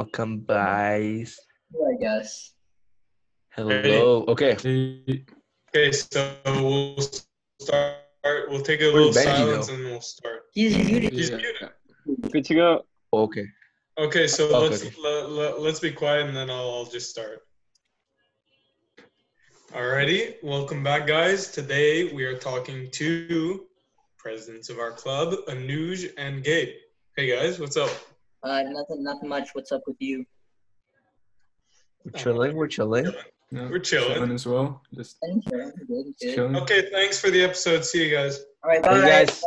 Welcome, guys. I guess. Hello. Okay. Okay, so we'll start. We'll take a little Benji, silence though? and we'll start. He's muted. He's Yeah. muted. Good to go. Okay. Okay, so Okay, let's. Let, let, let's be quiet and then I'll, I'll just start. Alrighty, welcome back, guys. Today we are talking to presidents of our club, Anuj and Gabe. Hey guys, what's up? Uh, nothing, nothing much. What's up with you? We're chilling. We're chilling. Yeah, We're chilling. as well. Just I'm. Good, just good. chilling. Okay, thanks for the episode. See you guys. All right, Hey, bye. guys.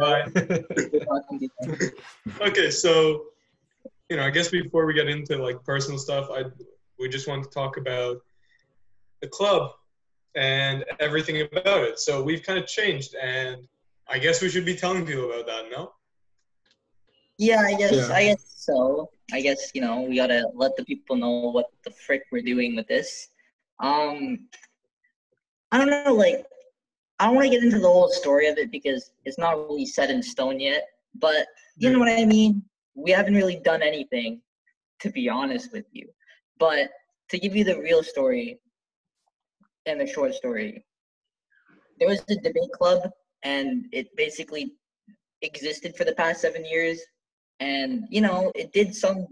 Bye. Good talking to you. okay, so you know, I guess before we get into like personal stuff, I we just want to talk about the club and everything about it. So we've kind of changed, and I guess we should be telling people about that. No? Yeah, I guess. Yeah. I guess so. I guess you know we gotta let the people know what the frick we're doing with this. Um, I don't know. Like, I don't want to get into the whole story of it because it's not really set in stone yet. But you know what I mean. We haven't really done anything, to be honest with you. But to give you the real story and the short story, there was a debate club, and it basically existed for the past seven years and you know it did some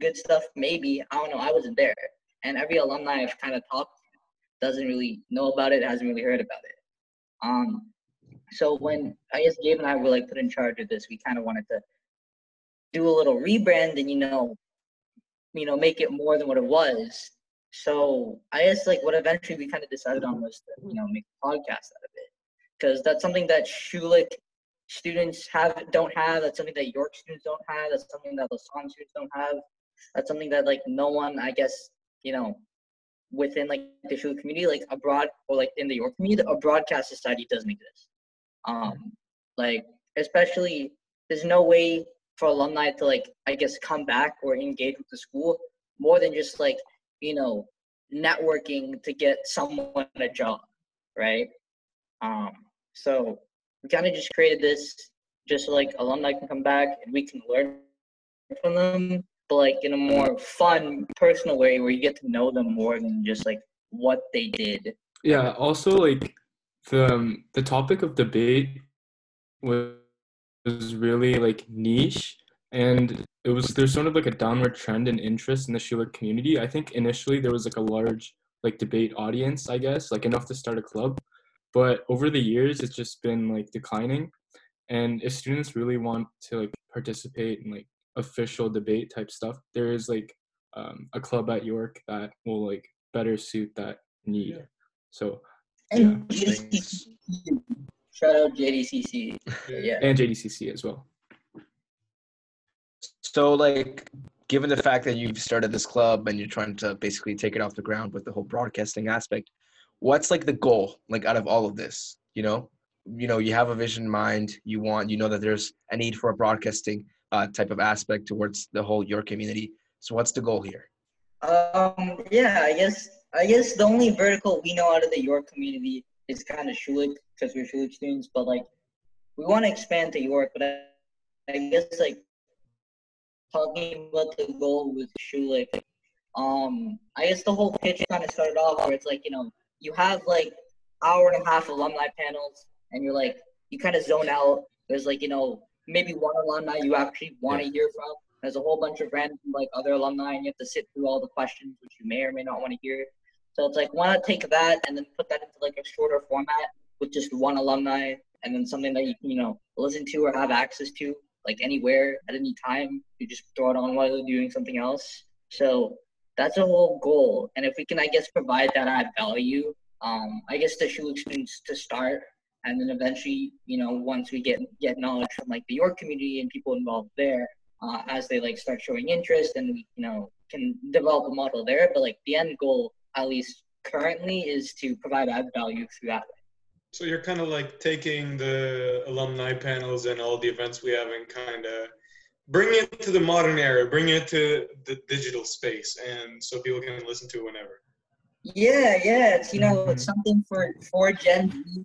good stuff maybe. I don't know. I wasn't there. And every alumni i've kind of talked to doesn't really know about it hasn't really heard about it. Um so when i guess gabe and i were like put in charge of this we kind of wanted to do a little rebrand and you know you know make it more than what it was. So i guess like what eventually we kind of decided on was to you know make a podcast out of it. Because that's something that schulich students have don't have. That's something that York students don't have. That's something that Lassonde students don't have. That's something that like no one, I guess, you know, within like the Schulich community, like abroad or like in the York community, a broadcast society doesn't exist. Um, like especially there's no way for alumni to like I guess come back or engage with the school more than just like you know networking to get someone a job, right? Um, so we kind of just created this just so like alumni can come back and we can learn from them but like in a more fun personal way where you get to know them more than just like what they did Yeah. Also, like the um, the topic of debate was was really like niche, and it was there's sort of like a downward trend in interest in the Schulich community. I think initially there was like a large like debate audience, I guess, like enough to start a club, but over the years it's just been like declining. And if students really want to like participate in like official debate type stuff, there is like um, a club at York that will like better suit that need. So and Yeah, JDCC, shout out JDCC yeah and JDCC as well. So, like, given the fact that you've started this club and you're trying to basically take it off the ground with the whole broadcasting aspect, what's like the goal, like, out of all of this? You know, you know, you have a vision in mind. You want, you know, that there's a need for a broadcasting uh, type of aspect towards the whole York community. So, what's the goal here? um yeah i guess i guess the only vertical we know out of the york community is kind of schulich because we're schulich students but like we want to expand to york but I, I guess like talking about the goal with schulich um i guess the whole pitch kind of started off where it's like you know you have like hour and a half alumni panels and you're like you kind of zone out. There's like you know maybe one alumni you actually want to hear from. There's a whole bunch of random like other alumni and you have to sit through all the questions which you may or may not want to hear. So it's like why not take that and then put that into like a shorter format with just one alumni and then something that you can you know listen to or have access to like anywhere at any time. You just throw it on while you're doing something else. So that's a whole goal. And if we can i guess provide that add value um i guess the Schulich students to start and then eventually you know once we get get knowledge from like the york community and people involved there uh, as they like start showing interest and we you know can develop a model there. But like the end goal at least currently is to provide add value through that So you're kind of like taking the alumni panels and all the events we have and kind of bringing it to the modern era, bring it to the digital space, and so people can listen to it whenever. yeah yeah it's you know it's something for for gen z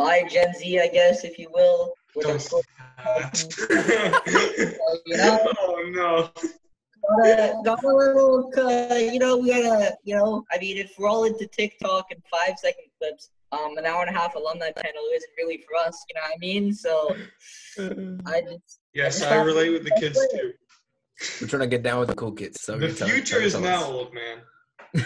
by gen z i guess if you will with Don't say that. you know oh no. got a, got a little, uh, you know, we gotta, you know, I mean, if we're all into TikTok and five second clips, um, an hour and a half alumni panel isn't really for us, you know what I mean? So I just, Yes, I relate with the kids too. We're trying to get down with the cool kids. So The future tell- is tell now, old man.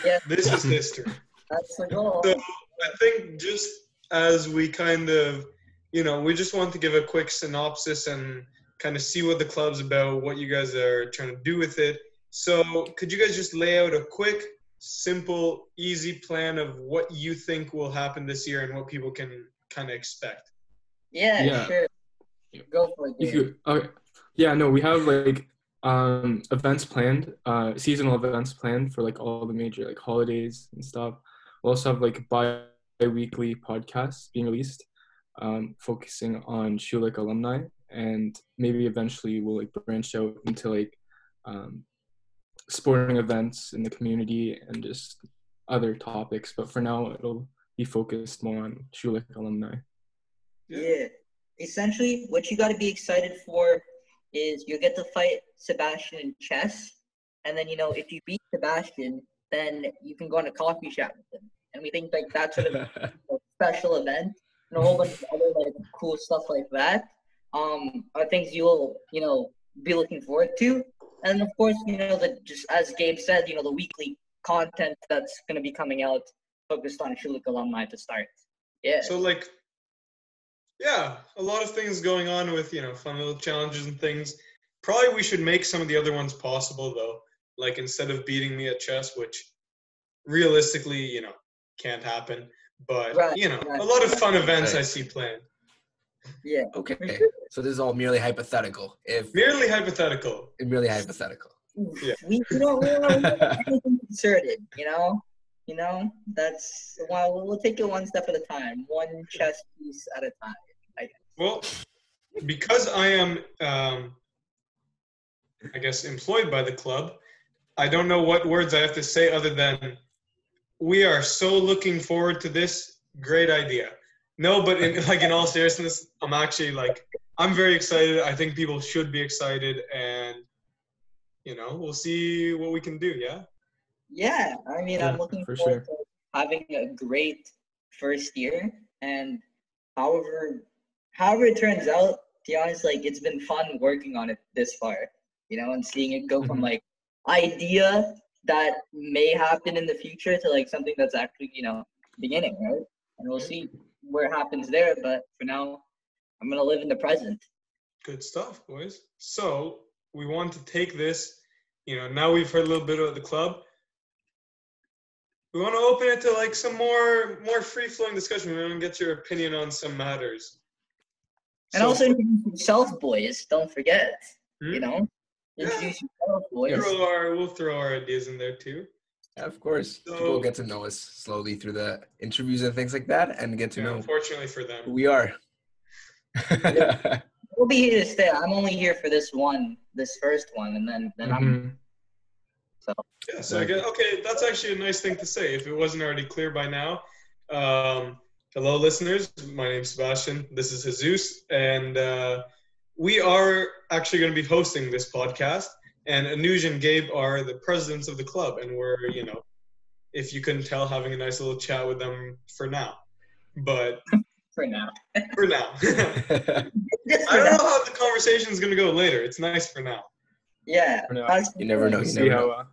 yeah, This is history. that's the goal. So I think just as we kind of, you know, we just want to give a quick synopsis and kind of see what the club's about, what you guys are trying to do with it. So could you guys just lay out a quick, simple, easy plan of what you think will happen this year and what people can kind of expect? Yeah, Yeah. sure. Go for it. If you, okay. Yeah, no, we have like um events planned, uh seasonal events planned for like all the major like holidays and stuff. We'll also have like bi-weekly podcasts being released, um, focusing on Schulich alumni and maybe eventually we'll like branch out into like um sporting events in the community and just other topics. But for now it'll be focused more on Schulich alumni. Yeah. Essentially, what you got to be excited for is you get to fight Sebastian in chess, and then you know if you beat Sebastian, then you can go on a coffee chat with him. And we think like that's sort of a special event and a whole bunch of other like cool stuff like that. Um, are things you'll you know be looking forward to, and of course you know that just as Gabe said, you know the weekly content that's going to be coming out focused on Schulich alumni to start. Yeah. So like, yeah, a lot of things going on with you know fun little challenges and things. Probably we should make some of the other ones possible though. Like instead of beating me at chess, which realistically you know can't happen, but Right, you know right. a lot of fun events I see planned. Yeah. Okay. So this is all merely hypothetical. If Merely hypothetical. merely hypothetical. Yeah. We, we don't, we don't anything concerted, you know? You know? That's why we'll, we'll take it one step at a time, one chess piece at a time. Well, because I am, um, I guess, employed by the club, I don't know what words I have to say other than we are so looking forward to this great idea. No, but in, like in all seriousness, I'm actually like I'm very excited. I think people should be excited, and you know, we'll see what we can do. Yeah. Yeah, I mean, I'm looking for forward to having a great first year, and however, however it turns out, to be honest, like it's been fun working on it this far, you know, and seeing it go from Mhm. like idea that may happen in the future to like something that's actually, you know, beginning, right? And we'll see where it happens there, but for now, I'm gonna live in the present. Good stuff, boys. So we want to take this, you know, now we've heard a little bit about the club. We want to open it to like some more more free flowing discussion. We want to get your opinion on some matters. And So, also introduce yourself, boys. Don't forget, you Hmm? know, Yeah. yourself, boys. throw our, we'll throw our ideas in there too. Yeah, of course. So- People get to know us slowly through the interviews and things like that and get to Yeah, know unfortunately for who them. we are. We'll be here to stay. I'm only here for this one, this first one, and then then I'm so Yeah, so I guess, okay, that's actually a nice thing to say. If it wasn't already clear by now. Um, hello, listeners. My name's Sebastian. This is Jesus, and uh, we are actually going to be hosting this podcast. And Anuj and Gabe are the presidents of the club, and we're, you know, if you couldn't tell, having a nice little chat with them for now. But for now. for now, I don't know how the conversation is going to go later. It's nice for now. Yeah. For now. that's- You never know. You see never how know. uh,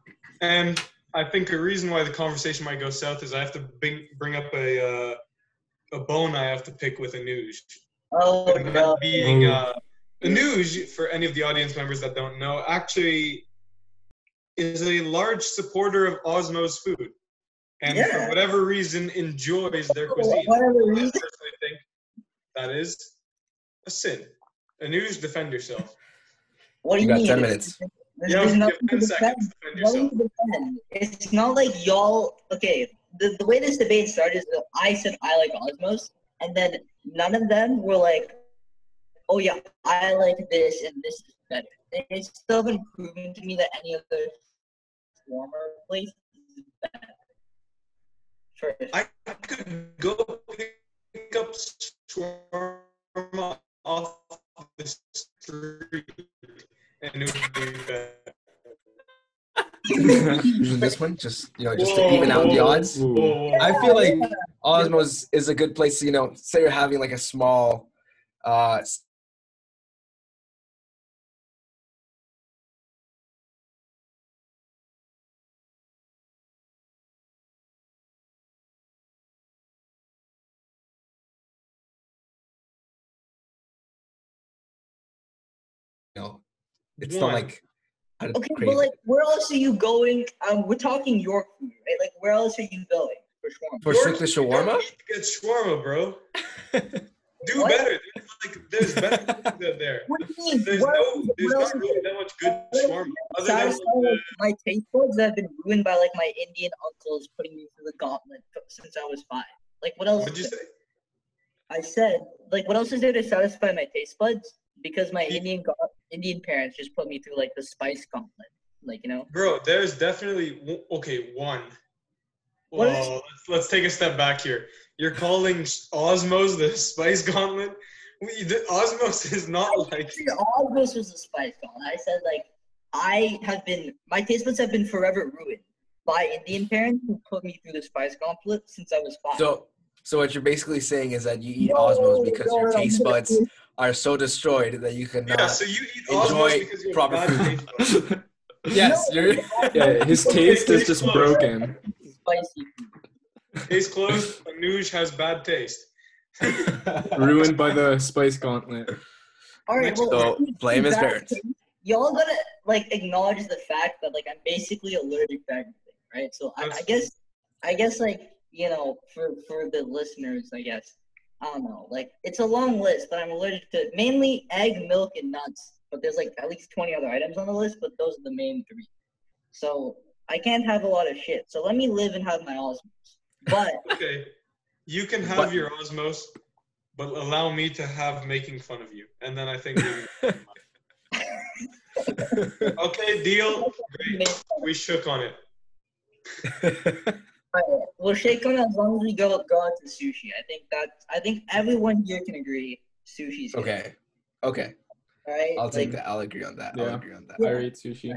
And I think a reason why the conversation might go south is I have to bring bring up a uh, a bone I have to pick with Anuj. Oh And that no. being uh, Anuj, for any of the audience members that don't know, actually is a large supporter of Osmow's food, and for whatever reason enjoys their For cuisine. whatever I reason. personally think that is a sin. Anuj, defend yourself. What do You you got mean? 10 minutes. There's, You there's have nothing to 10 defend. to defend Nothing yourself. to defend. It's not like y'all. Okay, the, the way this debate started is that I said I like Osmow's, and then none of them were like, "Oh yeah, I like this and this is better." It's still been proven to me that any other former place is better. First. I could go pick up shawarma off the street and it would be better. this one, just you know, just to even out the odds. Whoa, whoa. I feel like Osmow's is a good place to, you know, say you're having like a small uh know, it's not like Okay, crazy. but like, where else are you going? Um, we're talking York food, right? Like, where else are you going for shawarma? for York, strictly shawarma? need to Get shawarma, bro. Do What? better. There's like there's better things out there. What do you mean? There's What no else- there's what not really that much good What else shawarma. Other than Satisfy like, like, my taste buds have been ruined by like my Indian uncles putting me through the gauntlet since I was five. Like, what else? what did you say? I said, like, what else is there to satisfy my taste buds? Because my Indian ga- Indian parents just put me through like the spice gauntlet. Like, you know, Bro, there's definitely okay. One. What Well, is- let's, let's take a step back here. You're calling Osmow's the Spice Gauntlet? We, the, Osmow's is not like. all this was a spice gauntlet. I said, like, I have been, my taste buds have been forever ruined by Indian parents who put me through the spice gauntlet since I was five. So so what you're basically saying is that you eat No, Osmow's because no, your taste buds are so destroyed that you cannot Yeah, so you eat enjoy Osmow's because proper bad food. Yes, No. you're yeah, his taste is just broken. Spicy food. Case closed. Anuj has bad taste. Ruined by the spice gauntlet. All right, well, So, blame his parents. Y'all gotta like acknowledge the fact that like I'm basically allergic to everything, right? So I, I guess, I guess like you know, for for the listeners, I guess I don't know, like it's a long list, but I'm allergic to mainly egg, milk, and nuts. But there's like at least 20 other items on the list, but those are the main three. So I can't have a lot of shit. So let me live and have my Osmow's. But Okay, you can have What? your Osmow's, but allow me to have making fun of you, and then I think. okay, deal. Great. We shook on it. Alright, we'll shake on as long as we go go out to sushi. I think that I think everyone here can agree sushi's good. okay. Okay. Right? I'll take Like, that. I'll agree on that. Yeah. I'll agree on that. I rate sushi.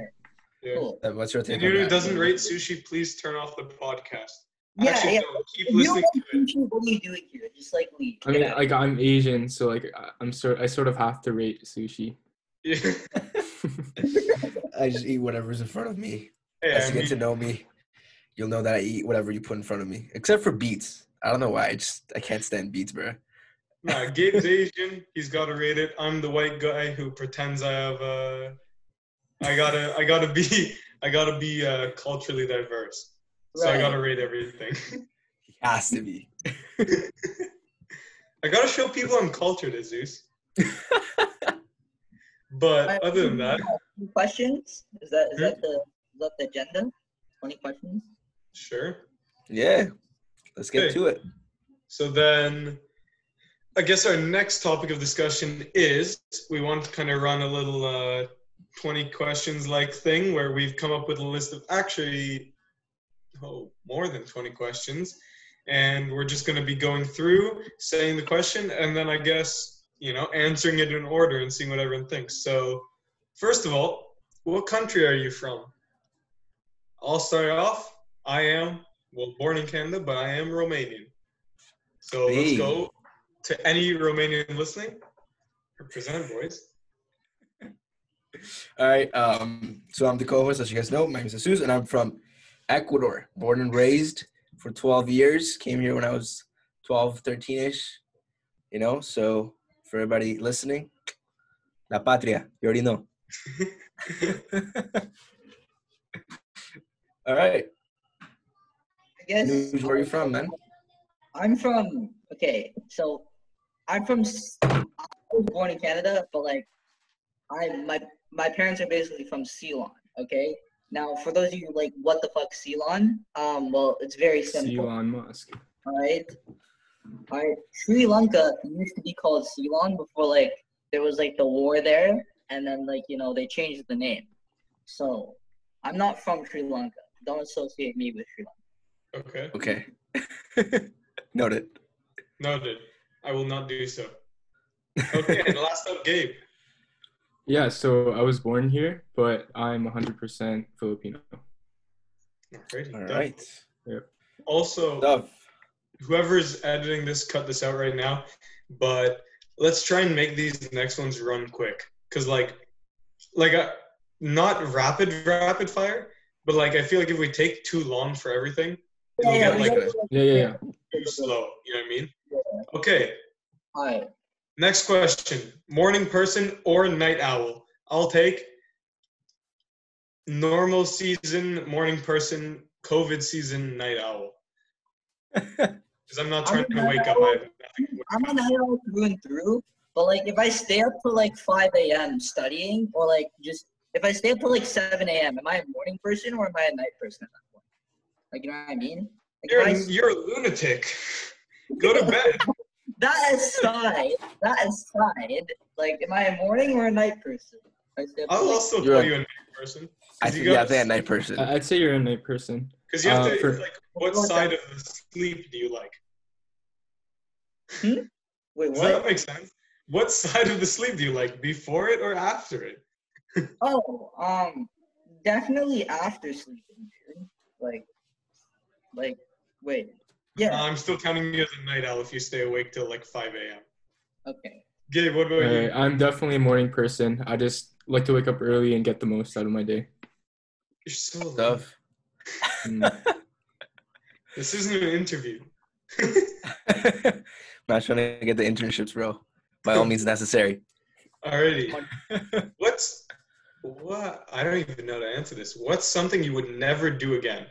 Yeah. Cool. Uh, What's your take on Anyone who doesn't rate sushi, please turn off the podcast. Yeah, Actually, yeah. no, keep If you don't listening like to it. what are you doing here? Just like leave. I Get mean, out. like I'm Asian, so like I- I'm sort I sort of have to rate sushi. Yeah. I just eat whatever's in front of me. Hey, As I you get to know me, you'll know that I eat whatever you put in front of me, except for beets. I don't know why. I just I can't stand beets, bro. nah, Gabe's Asian. He's got to rate it. I'm the white guy who pretends I have. Uh, I gotta. I gotta be. I gotta be uh, culturally diverse. So I gotta rate everything. He has to be. I gotta show people I'm cultured, Zeus. But other than that, questions? Is that is Hmm? that the is that the agenda? Twenty questions. Sure. Yeah. Let's get Okay. to it. So then, I guess our next topic of discussion is we want to kind of run a little uh, 20 questions like thing where we've come up with a list of actually oh, more than 20 questions. And we're just going to be going through, saying the question, and then I guess, you know, answering it in order and seeing what everyone thinks. So, first of all, what country are you from? I'll start off. I am, well, born in Canada, but I am Romanian. So let's go to any Romanian listening. Represent, boys. All right. Um, so I'm the co-host, as you guys know. My name is Jesus, and I'm from Ecuador. Born and raised for 12 years. Came here when I was 12, 13ish. You know. So for everybody listening, La Patria. You already know. All right. I guess. News, where are you from, man? I'm from. Okay, so I'm from. S- I was born in Canada, but like, I my my parents are basically from Ceylon. Okay. Now, for those of you like, what the fuck, Ceylon? Um, well, it's very simple. Elon Musk. All right. All right. Sri Lanka used to be called Ceylon before like there was like the war there, and then like you know they changed the name. So I'm not from Sri Lanka. Don't associate me with Sri Lanka. Okay. Okay. Noted. Noted. I will not do so. Okay, and last up, Gabe. Yeah, so I was born here, but I'm 100% Filipino. Alrighty, All done. right. Also, Stuff. whoever's editing this, cut this out right now. But let's try and make these next ones run quick, cause like, like a not rapid rapid fire, but like I feel like if we take too long for everything, it'll Yeah, get yeah, like Yeah, yeah, yeah. slow. You know what I mean? Yeah. Okay. All right. Next question: morning person or night owl? I'll take normal season morning person, COVID season night owl. Because I'm not trying to wake up. I have nothing. to I'm wake a night owl through and through, but like if I stay up till like 5 a.m. studying, or like just if I stay up till like 7 a.m., am I a morning person or am I a night person at that point? Like you know what I mean? Like, You're, if I a- s- you're a lunatic. Go to bed. that aside, that aside, like am I a morning or a night person? I stay up till, I'll like, also You're call a- you a night person. I Because you, think yeah, I think a night person. I- I'd say you're a night person. Because you have uh, to, for- like, what side of the sleep do you like? wait, Does that what? make sense? What side of the sleep do you like? Before it or after it? Oh, um, definitely after sleeping, dude. Like, like, wait, yeah, I'm still counting you as a night owl if you stay awake till like 5 a.m. okay. Gabe, what about Alright, you? I'm definitely a morning person. I just like to wake up early and get the most out of my day. You're so lame. Stuff. Mm. This isn't an interview. Not trying to get the internships, bro. By all means necessary. Alrighty. What's what? I don't even know to answer this. What's something you would never do again?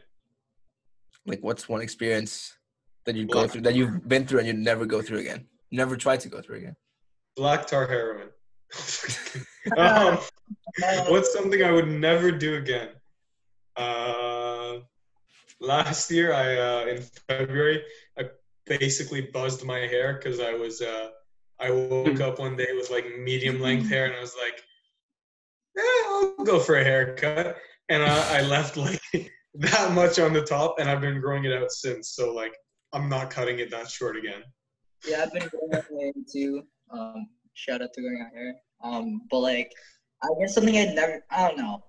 Like, what's one experience that you go through that you've been through and you never go through again? Never try to go through again. Black tar heroin. um, what's something I would never do again? Uh, last year, I uh, in February, I basically buzzed my hair because I was uh, I woke up one day with like medium length hair, and I was like, eh, I'll go for a haircut, and I, I left like that much on the top, and I've been growing it out since. So like, I'm not cutting it that short again. Yeah, I've been that way too. Um, shout out to growing out here. Um, but like, I guess something I'd never, I don't know.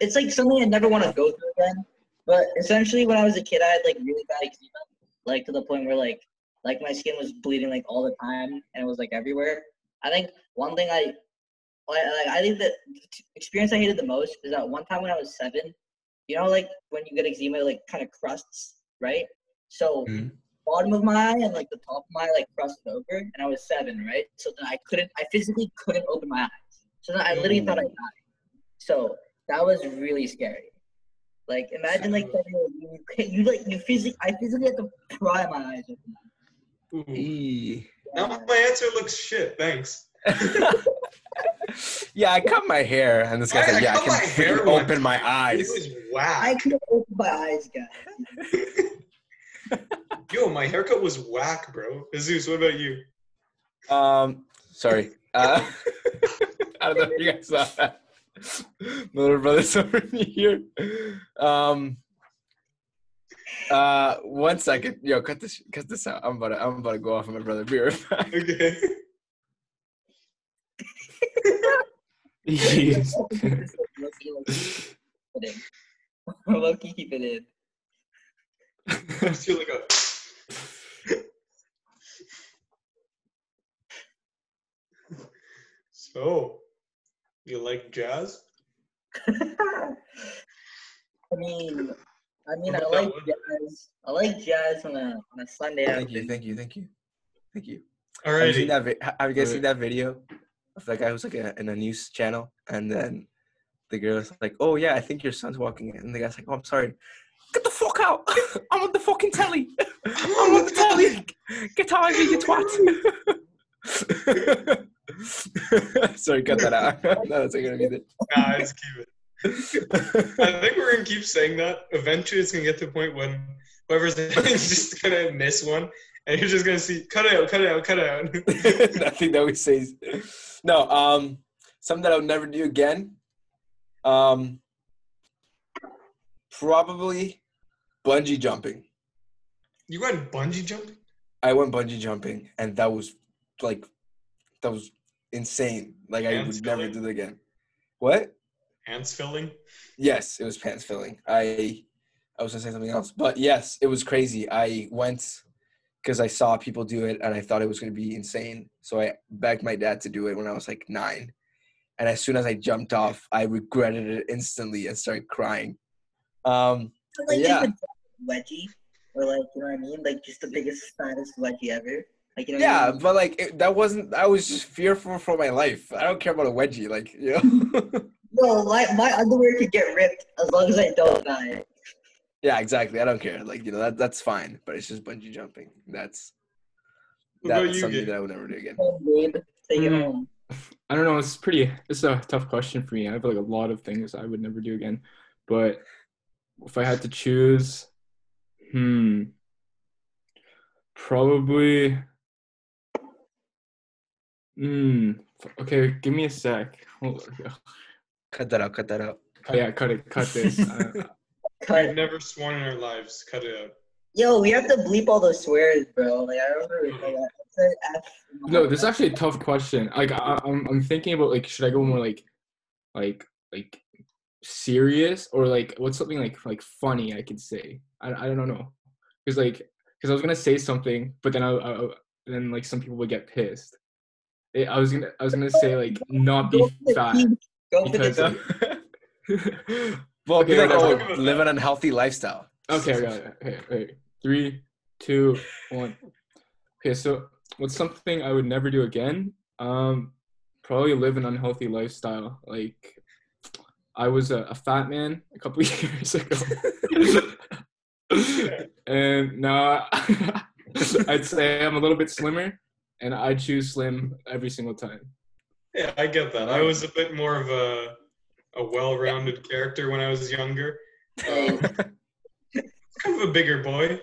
It's like something I never want to go through again. But essentially, when I was a kid, I had like really bad eczema, like to the point where like, like my skin was bleeding like all the time, and it was like everywhere. I think one thing I, like, I think that the experience I hated the most is that one time when I was seven, you know, like when you get eczema, it, like kind of crusts, right? So Mhm. bottom of my eye and like the top of my eye like crusted over, and I was seven, right? So then I couldn't, I physically couldn't open my eyes. So then I literally thought I died. So that was really scary. Like imagine like that you, you, you like you physically, I physically had to pry my eyes open. Ooh. Eee. Now my answer looks shit. Thanks. yeah, I cut my hair, and this guy's I- like, "Yeah, I, cut can my hair open my eyes." It eyes." was I whack. couldn't open my eyes, guys. Yo, my haircut was whack, bro. Zeus, what about you? Um, sorry. Uh, I don't know if you guys saw that. My little brother's over here. Um. Uh, one second. Yo, cut this. Cut this out. I'm about to. I'm about to go off on my brother. Be right back. Okay. Jeez. Low-key, keep it in. Low-key, keep it. I just feel like a. so, you like jazz? I mean, I mean, I like jazz. I like jazz on a on a Sunday. Thank you. Thank you. Thank you. Thank you. Have you seen that? Vi- have you guys Alright. seen that video of that guy who's like a, in a news channel, and then the girl's like, "Oh yeah, I think your son's walking in," and the guy's like, "Oh, I'm sorry." Get the fuck out! I'm on the fucking telly. I'm on the telly. Get out of here, you twat. sorry, cut that out. no, that's not gonna be there. Nah, just keep it. I think we're gonna keep saying that. Eventually, it's gonna get to the point when whoever's just gonna miss one, and you're just gonna see, cut it out, cut it out, cut it out. Nothing that we say. is- No, um, something that I would never do again. Um, probably bungee jumping. you went bungee jumping? I went bungee jumping, and that was like, that was insane. Like I Hands would never filling? do that again. What? Pants filling? Yes, it was pants filling. I, I was gonna say something else, but yes, it was crazy. I went because I saw people do it and I thought it was gonna be insane. So I begged my dad to do it when I was like nine, and as soon as I jumped off, I regretted it instantly and started crying. Um, Like Yeah. wedgie, or like you know what I mean, like just the biggest fattest wedgie ever. Like you know. Yeah, I mean? but like it, that wasn't. I was just fearful for my life. I don't care about a wedgie, like you know. No, my my underwear could get ripped as long as I don't die. Yeah, exactly. I don't care. Like you know that that's fine. But it's just bungee jumping. That's that's you, something Gabe? that I would never do again. Take it Mm. home. I don't know. It's pretty. It's a tough question for me. I have like a lot of things I would never do again, but if I had to choose, hmm, probably. Hmm. Okay, give me a sec. Hold on. Cut that out. Cut that out. Oh, yeah, cut it. Cut this. Uh, Cut. We've never sworn in our lives. Cut it out. Yo, we have to bleep all those swears, bro. Like I remember, like, I said F. no, this is actually a tough question. Like I, I'm, I'm thinking about like, should I go more like, like, like serious or like what's something like like funny I could say? I, I don't know, because like, because I was gonna say something, but then I, I then like some people would get pissed. It, I was gonna, I was gonna say like not be fat team. Go for the because. team. Well, Okay, be like, oh, live an unhealthy lifestyle. Okay, I got it. Okay, wait. Three, two, one. Okay, so what's something I would never do again? Um, probably live an unhealthy lifestyle. Like, I was a, a fat man a couple years ago, and now I'd say I'm a little bit slimmer, and I choose slim every single time. Yeah, I get that. I was a bit more of a a well-rounded character when I was younger. Um, kind of a bigger boy,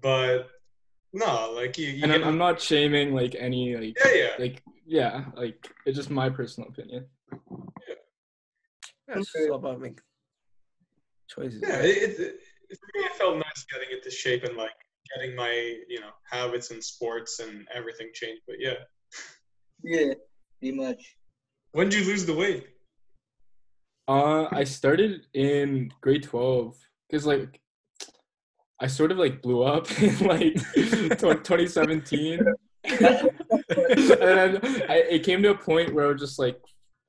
but no, like you. you And I'm, I'm not shaming like any like yeah, yeah. like yeah like it's just my personal opinion. Yeah, it's just all about making choices. Yeah, right? it, it, it, for me, it felt nice getting into shape and like getting my you know habits and sports and everything changed. But yeah, Yeah, pretty much. when did you lose the weight? Uh, I started in grade twelve because like I sort of like blew up in like 2017, and I, it came to a point where I was just like,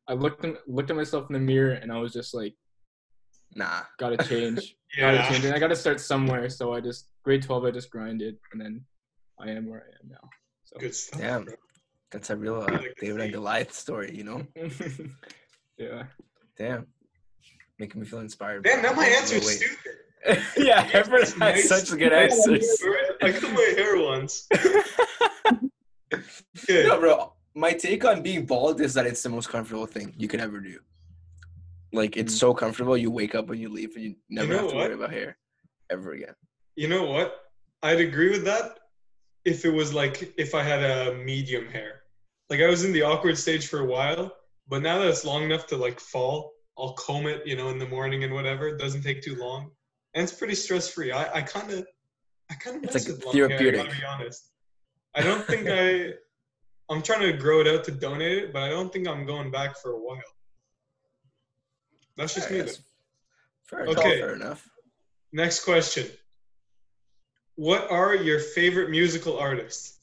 I looked in, looked at myself in the mirror and I was just like, Nah. gotta change, gotta change, and I gotta start somewhere. So I just grade twelve, I just grinded, and then I am where I am now. So good stuff. Damn. bro. That's a real uh, David and. Goliath story, you know? yeah. Damn. Making me feel inspired. Damn, now my Yeah, answer is wait. stupid. yeah, everyone has Nice. such a good answers. I cut my hair once. Good. no, bro. My take on being bald is that it's the most comfortable thing you can ever do. Like it's Mm. so comfortable. You wake up and you leave, and you never know have to what? worry about hair ever again. You know what? I'd agree with that if it was like if I had a medium hair. Like I was in the awkward stage for a while, but now that it's long enough to like fall, I'll comb it, you know, in the morning and whatever. It doesn't take too long, and it's pretty stress free. I I kind of I kind of It's, like, long hair, I therapeutic. gotta be honest. I don't think I. I'm trying to grow it out to donate it, but I don't think I'm going back for a while. That's just me. That's fair enough. Okay. Fair enough. Next question. What are your favorite musical artists?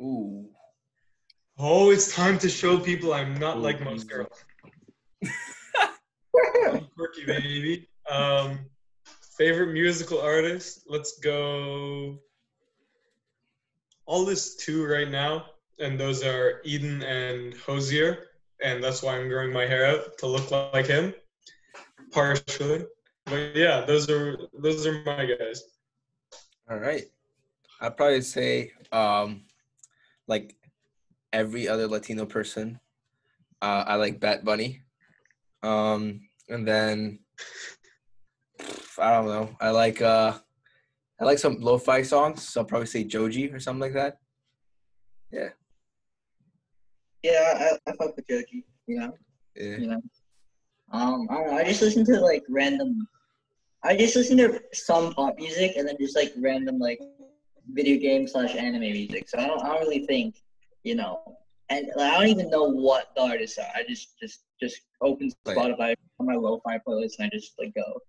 Ooh. Oh, it's time to show people I'm not like most girls. I'm quirky, baby. Um, favorite musical artist? Let's go. I'll list two right now, and those are Eden and Hozier, and that's why I'm growing my hair out to look like him, partially. But yeah, those are those are my guys. All right. I'd probably say, um, like every other Latino person, uh, I like Bad Bunny. Um, and then I don't know. I like uh, I like some lo-fi songs, so I'll probably say Joji or something like that. Yeah, Yeah, I, I fuck with Joji. You know, Yeah. you know. Um, I don't know. I just listen to like random. I just listen to some pop music and then just like random like video game slash anime music. So I don't. I don't really think, you know, and like, I don't even know what the artists are. I just just just open Right. Spotify on my lo-fi playlist and I just like go.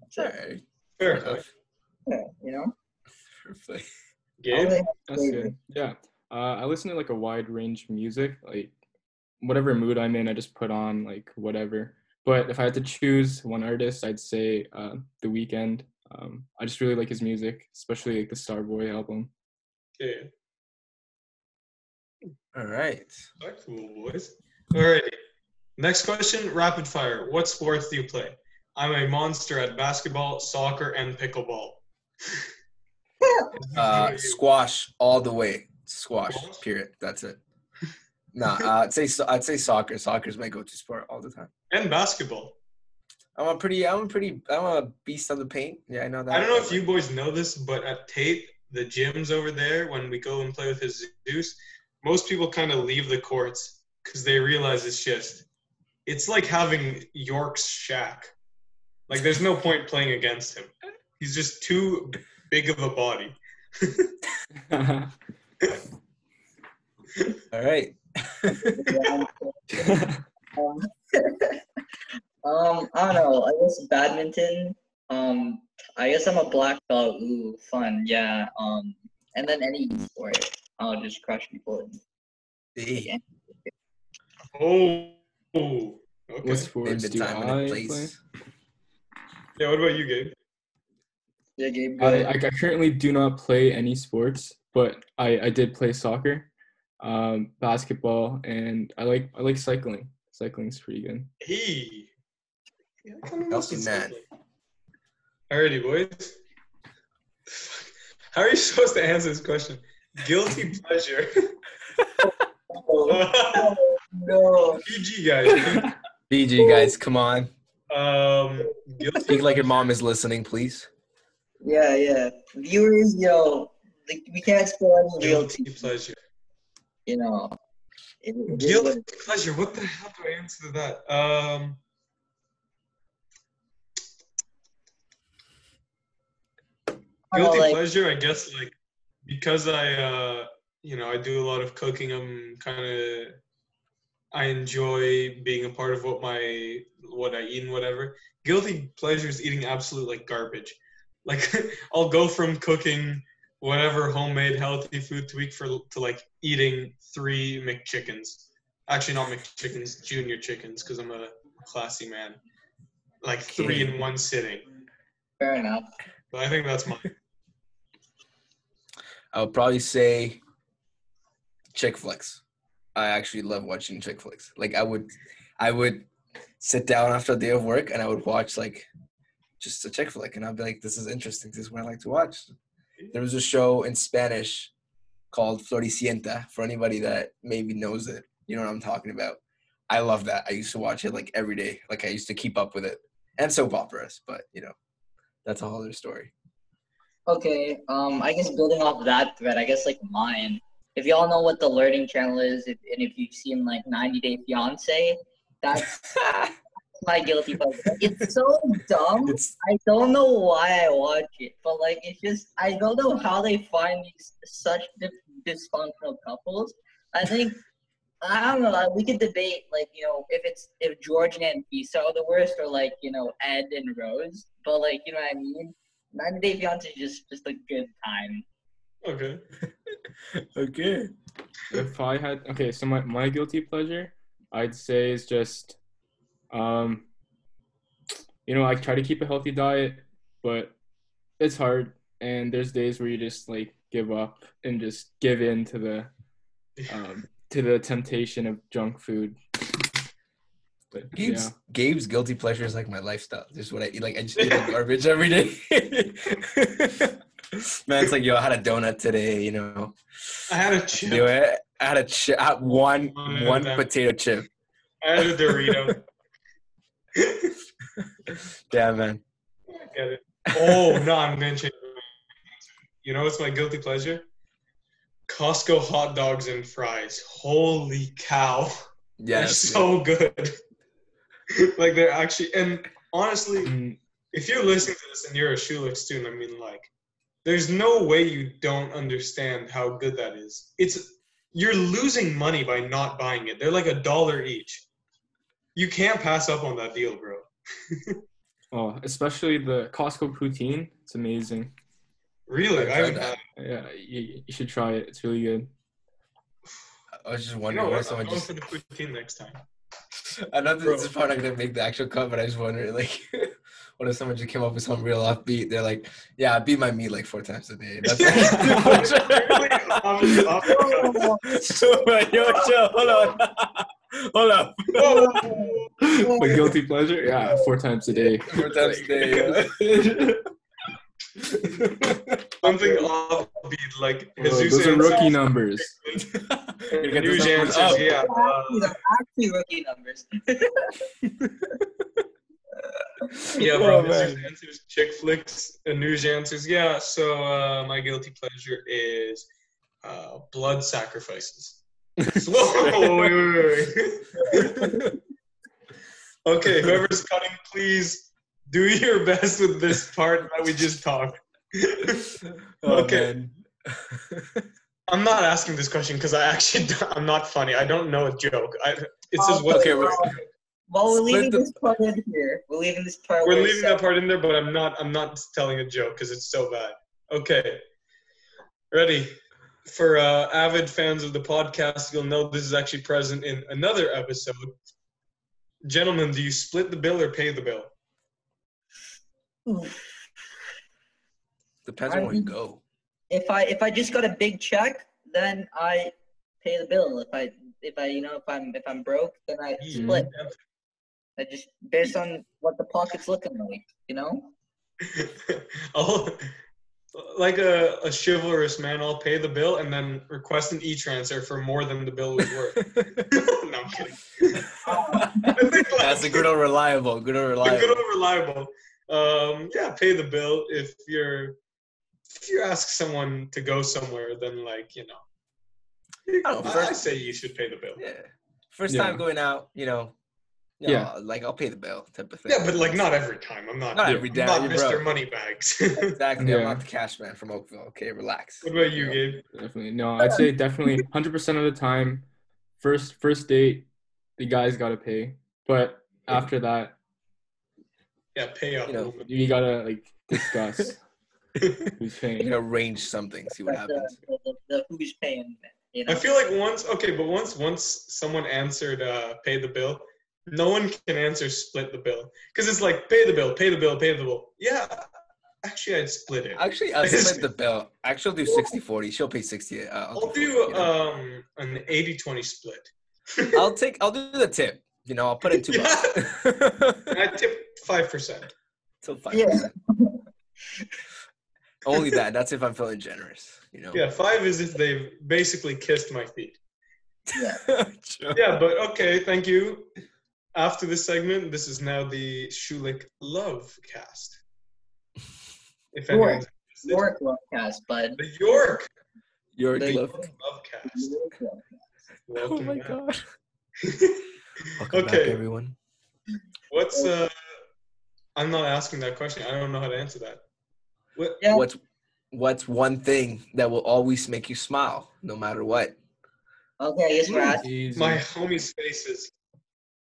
That's right. Fair enough. enough. Yeah, you know. Fair play. That's good. Yeah. Uh, I listen to like a wide range of music. Like whatever mood I'm in, I just put on like whatever. But if I had to choose one artist, I'd say uh, The Weeknd. Um, I just really like his music, especially like the Starboy album. Okay. All right. Cool, boys. All right. Next question, rapid fire. What sports do you play? I'm a monster at basketball, soccer, and pickleball. Uh, squash all the way. Squash. Period. That's it. Nah, uh, I'd say so- I'd say soccer. Soccer's my go-to sport all the time. and basketball. I'm a pretty, I'm a pretty, I'm a beast on the paint. Yeah, I know that. I don't know if you boys know this, but at Tait, the gyms over there, when we go and play with his Zeus, most people kind of leave the courts because they realize it's just, it's like having York's Shaq. Like, there's no point playing against him. He's just too big of a body. All right. Um, um, I don't know. I guess badminton. Um, I guess I'm a black belt. Ooh, fun. Yeah. Um, and then any sport. I'll just crush people. Hey, Oh, oh, okay. what sports the do time and I the play? place. Yeah, what about you, Gabe? Yeah, Gabe, I. I I currently do not play any sports, but I, I did play soccer, um, basketball, and I like I like cycling. Cycling's pretty good. Hey. Yeah, I kinda Healthy missed man. something. Alrighty, boys. How are you supposed to answer this question? Guilty pleasure. Oh, no. PG guys. BG guys, come on. Um, guilty Speak like your mom is listening, please. Yeah, yeah. Viewers, you know, like, we can't spill any real guilty pleasure. You know. It, it is Guilty what it- pleasure. What the hell do I answer to that? Um, I know, guilty like, pleasure. I guess like because I, uh, you know, I do a lot of cooking. I'm kind of, I enjoy being a part of what my what I eat and whatever. Guilty pleasure is eating absolute like garbage. Like I'll go from cooking whatever homemade healthy food to week for to like eating three McChickens. Actually, not McChickens, junior chickens, because I'm a classy man. Like three in one sitting. fair enough. But I think that's mine. I would probably say chick flicks. I actually love watching chick flicks. Like I would, I would sit down after a day of work and I would watch like just a chick flick, and I'd be like, "This is interesting. This is what I like to watch." There was a show in Spanish called Floricienta. For anybody that maybe knows it, you know what I'm talking about. I love that. I used to watch it like every day. Like I used to keep up with it, and soap operas. But you know, that's a whole other story. Okay, um, I guess building off that thread, I guess like mine. If y'all know what the learning channel is, if, and if you've seen like 90 Day Fiance, that's my guilty pleasure. It's so dumb. it's I don't know why I watch it, but like it's just I don't know how they find these such dysfunctional couples. I think I don't know. like, We could debate like you know if it's if George and Anfisa are the worst or like you know Ed and Rose, but like you know what I mean. 90 Day Fiance is just just a good time. Okay. okay. If I had okay, so my, my guilty pleasure, I'd say is just um you know, I try to keep a healthy diet, but it's hard and there's days where you just like give up and just give in to the um to the temptation of junk food. But Gabe's yeah. Gabe's guilty pleasure is like my lifestyle. Just what I eat. Like I just eat like garbage every day. Man, it's like yo, I had a donut today. You know, I had a do chip. it. I had a chip. One One one of them. potato chip. I had a Dorito. Damn man. Get it. Oh no, I'm gonna change. You know what's my guilty pleasure? Costco hot dogs and fries. Holy cow! Yeah. they're so good. like they're actually, and honestly, Mm, if you're listening to this and you're a Schulich student, I mean, like, there's no way you don't understand how good that is. It's you're losing money by not buying it. They're like a dollar each. You can't pass up on that deal, bro. Oh, especially the Costco poutine. It's amazing. Really, I've I haven't had. that. Yeah, you, you should try it. It's really good. I was just You wondering know what what? someone I'm going just. for the poutine next time. I know Bro. this is probably not gonna make the actual cut, but I just wonder like, what if someone just came up with some real offbeat? They're like, "Yeah, I beat my meat like four times a day." That's Really? Off- off the cuff. so, yo, chill, hold on, hold on, Whoa. My guilty pleasure? Yeah, four times a day. four times a day. yeah. Something offbeat like Oh, Jesus those are rookie numbers. You're gonna get News this answers, up. yeah. uh, are actually rookie numbers. Yeah, Oh, bro. man. Jesus answers chick flicks and news answers. Yeah. So uh, my guilty pleasure is uh, blood sacrifices. Whoa, wait, wait, wait, wait. okay, whoever's cutting, please do your best with this part that we just talked. Oh, Okay. man. I'm not asking this question because I actually I'm not funny. I don't know a joke. I, it says what Okay, we're, Well, we're Split leaving the- this part in here. We're leaving this part. We're leaving that part in there, but I'm not. I'm not telling a joke because it's so bad. Okay, ready? For uh, avid fans of the podcast, you'll know this is actually present in another episode. Gentlemen, do you split the bill or pay the bill? Oof. depends I on where you go. If I if I just got a big check, then I pay the bill. If I if I you know if I'm if I'm broke, then I hmm. split. I just based on what the pocket's looking like, you know. I'll, like a, a chivalrous man, I'll pay the bill and then request an e-transfer for more than the bill was worth. no, I'm kidding. That's a good old reliable. Good old A reliable. good old reliable. Um, yeah, pay the bill if you're if you ask someone to go somewhere, then like you know, I know, I, first- I say you should pay the bill. Yeah. First Yeah. time going out, you know. you Yeah. know, Like I'll pay the bill type of thing. Yeah, but like not every time. I'm not. Not I'm every day, not Mr. Moneybags. Exactly. I'm not the cash man from Oakville. Okay, relax. what about you, know? Gabe? Definitely. No, I'd say definitely 100% of the time, first first date, the guy's got to pay. But after that, Yeah, pay up. You know, you got to like discuss who's You paying. can arrange something, see what happens. the, the, the who's paying, you know. I feel like once, okay, but once once someone answered uh, pay the bill, no one can answer split the bill because it's like pay the bill, pay the bill, pay the bill. Yeah, actually, I'd split it. Actually, I'll split the bill. Actually, I'll do 60 40. She'll pay 60. Uh, I'll, I'll do, do 40, you know? um an 80-20 split. I'll take, I'll do the tip. You know, I'll put in two Yeah. bucks. I tip five percent. So five. Yeah. Only that. That's if I'm feeling generous. You know. Yeah, five is if they've basically kissed my feet. Sure. Yeah, but okay, thank you. After this segment, this is now the Schulich Love Cast. If Sure. anyone's interested. York Lovecast, bud. The York Your The glove. Love Cast. York Lovecast. Oh my back. god. Welcome back, Okay. everyone. What's uh? I'm not asking that question. I don't know how to answer that. What? Yeah. What's what's one thing that will always make you smile, no matter what? Okay, I guess we're asking. Easy. My homies' faces.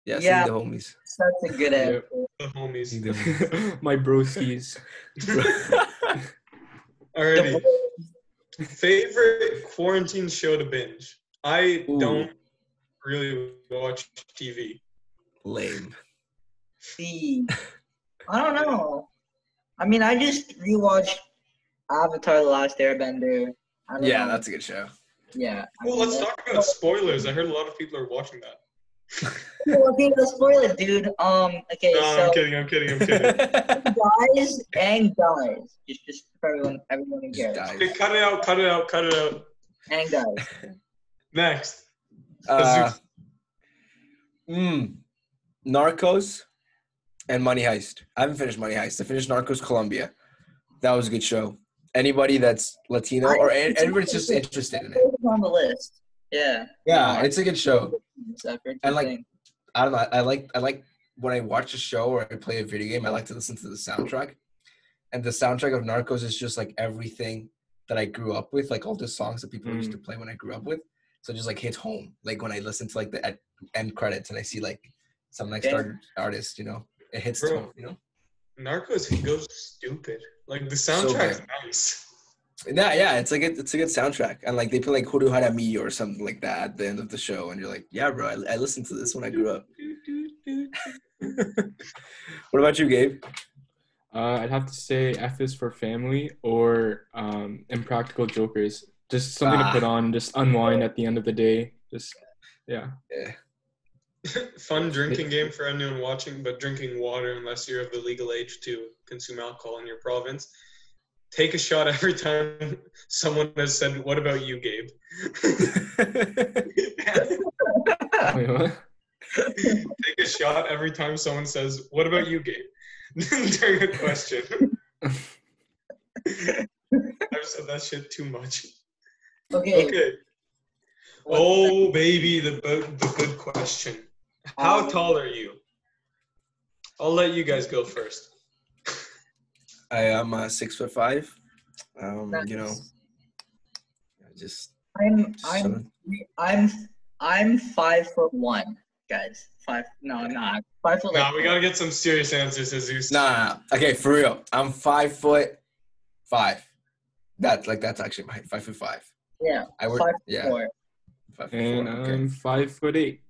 Yeah, Yeah. the homies. Such a good answer. The homies. The homies. My broskies. Alrighty. Favorite quarantine show to binge? I Ooh. don't really watch TV. Lame. See, I don't know. I mean, I just rewatched Avatar: The Last Airbender. I don't Yeah, know. that's a good show. yeah. Well, let's talk about spoilers. I heard a lot of people are watching that. Well, okay, let's spoil it, dude. Um, okay, No, so I'm kidding. I'm kidding. I'm kidding. guys and guys, just just for everyone, everyone who Just cares. Okay, cut it out. Cut it out. Cut it out. and guys. Next. Uh, mm, Narcos and Money Heist. I haven't finished Money Heist. I finished Narcos Colombia. That was a good show. Anybody that's Latino or an- anybody's just interested in it. It's on the list. Yeah. Yeah, it's a good show. I've And, like, good. I don't know. I like I like when I watch a show or I play a video game. I like to listen to the soundtrack, and the soundtrack of Narcos is just like everything that I grew up with, like all the songs that people used to mm. play when I grew up with. So it just like hits home. Like when I listen to like the end credits and I see like some like Yeah. started artist, you know, it hits Bro. home. You know, Narcos goes stupid. Like the So soundtrack's good. nice. Yeah, yeah, it's like a, it's a good soundtrack, and like they play like "Huru Hara Mi" or something like that at the end of the show, and you're like, yeah, bro, I, I listened to this when I grew up. what about you, Gabe? Uh, I'd have to say F is for family or um, Impractical Jokers. Just something Ah. to put on, just unwind at the end of the day. Just yeah. Yeah. Fun drinking game for anyone watching, but drinking water unless you're of the legal age to consume alcohol in your province. Take a shot every time someone has said, "What about you, Gabe?" Wait, what? Take a shot every time someone says, "What about you, Gabe?" During a question. I've said that shit too much. Okay. Okay. Oh, baby, the bo- the good question. How Um, tall are you? I'll let you guys go first. I am uh, six foot five. Um, you know, Nice. just I'm just I'm. I'm I'm five foot one, guys. Five no, I'm not. Five foot Now like we gotta get some serious answers, Jesus. Nah, nah, nah. Okay, for real. I'm five foot five. That's like that's actually my five foot five. yeah, I work. five yeah, four. five foot And four. Okay. I'm five foot eight.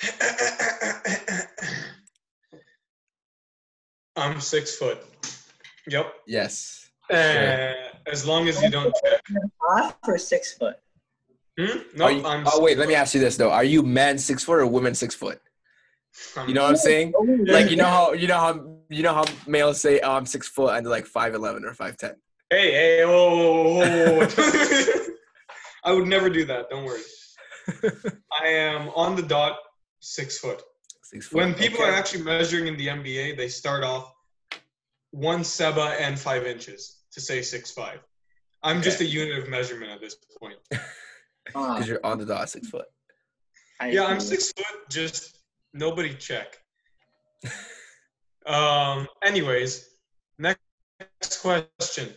I'm six foot. Yep. yes. Uh, as long as you don't check. Half or six foot. Hmm? No, you- I'm. oh wait, six let me ask you this though: Are you men six foot or women six foot? I'm- You know what I'm saying? Oh, Like you know how you know how you know how males say, "Oh, I'm six foot," and they're like five eleven or five ten. Hey, hey, whoa, whoa, whoa, whoa, whoa. I would never do that. Don't worry. I am on the dot six foot. Six foot. When people okay. are actually measuring in the NBA, they start off one seba and five inches to say six five. I'm just a unit of measurement at this point. Because you're on the dot six foot. I Yeah, I'm six foot. Just nobody check. Um. Anyways, next question.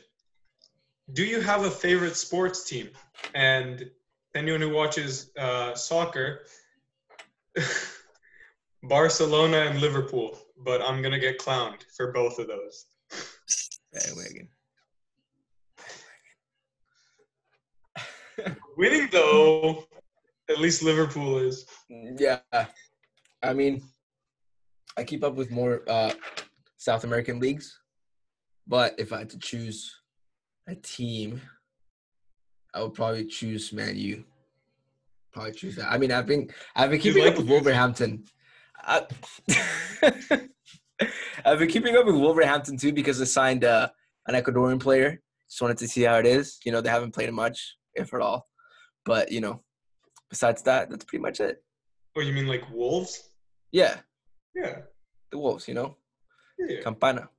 Do you have a favorite sports team? And anyone who watches uh, soccer, Barcelona and Liverpool. But I'm gonna get clowned for both of those. Bandwagon. Winning though, at least Liverpool is. Yeah, I mean, I keep up with more uh, South American leagues, but if I had to choose a team, I would probably choose Man U. Probably choose that. I mean, I've been I've been You keeping like up with? Wolverhampton. I, I've been keeping up with Wolverhampton too because they signed uh, an Ecuadorian player. Just wanted to see how it is. You know, they haven't played much, if at all. But you know, besides that, that's pretty much it. Oh, you mean like Wolves? Yeah, Yeah. the Wolves. You know, yeah. Campana.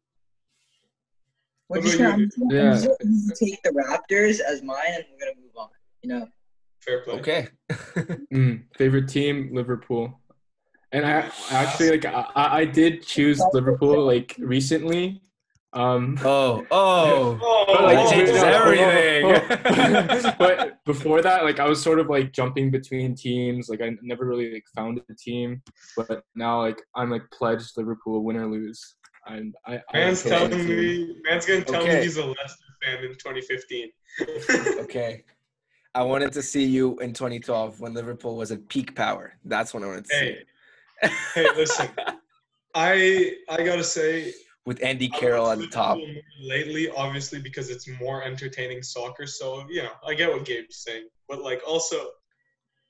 What just about gonna, you? I'm just Yeah. gonna- I'm just gonna take the Raptors as mine, and we're gonna move on. You know, Fair play. Okay. Mm, favorite team, Liverpool. And I, I actually like I, I I did choose Liverpool like recently. Um, oh, oh. Oh, but, Like, oh, changes no. everything. but before that, like I was sort of like jumping between teams. Like I never really like found a team, but now like I'm like pledged Liverpool, win or lose. And I, I Man's chose my telling team. me, man's gonna tell me he's a Leicester fan in 2015. Okay. I wanted to see you in 2012 when Liverpool was at peak power. That's when I wanted to see hey, you. hey, listen. I I gotta say, With Andy Carroll the top. Lately, obviously, because it's more entertaining soccer. So you know, I get what Gabe's saying, but like also,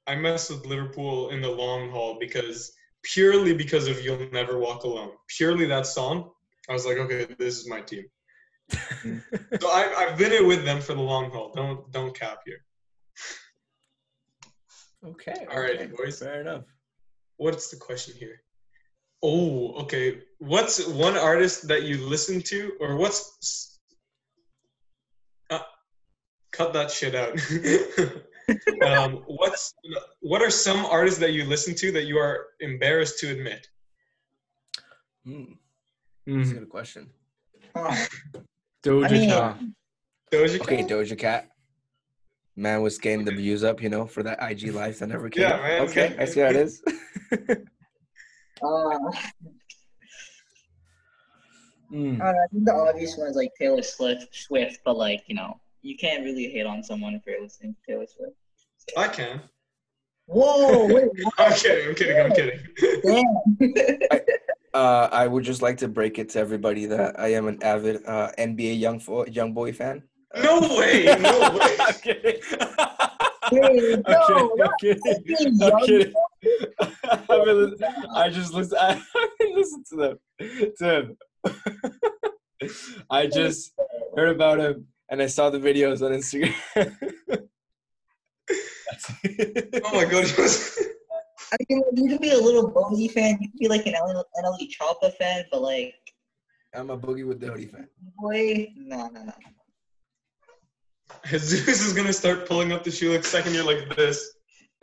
I mess with Liverpool in the long haul because purely because of "You'll Never Walk Alone." Purely that song, I was like, okay, this is my team. so I, I've been it with them for the long haul. Don't don't cap here. Okay. All right, okay, boys. Fair enough. What's the question here? Oh, okay. What's one artist that you listen to, or what's? Uh, cut that shit out. um, what's what are some artists that you listen to that you are embarrassed to admit? Hmm, that's a Mm, good question. Huh. Doja I mean- Cat. Doja Okay, Cat? Doja Cat. Man was getting the views up, you know, for that IG life that never came. Yeah, man, Okay, getting- I see how it is. Uh, Mm. I, I think the obvious one is like Taylor Swift, Swift, but like you know, you can't really hate on someone if you're listening to Taylor Swift. I can. Whoa, wait, I'm kidding. I'm kidding. I'm kidding. damn. Uh, I would just like to break it to everybody that I am an avid uh, NBA young fo- YoungBoy fan. No way. No way. I'm kidding. Wait, I'm no, kidding. I'm kidding. I'm kidding. I've I just listen. I listen to them. To him. I just heard about him and I saw the videos on Instagram. Oh my god. I mean, you can be a little Boogie fan. You can be like an NL- NLE Choppa fan, but like, I'm a boogie with the hoodie fan. boy, no, no, no. Jesus is gonna start pulling up the shoe like second year like this.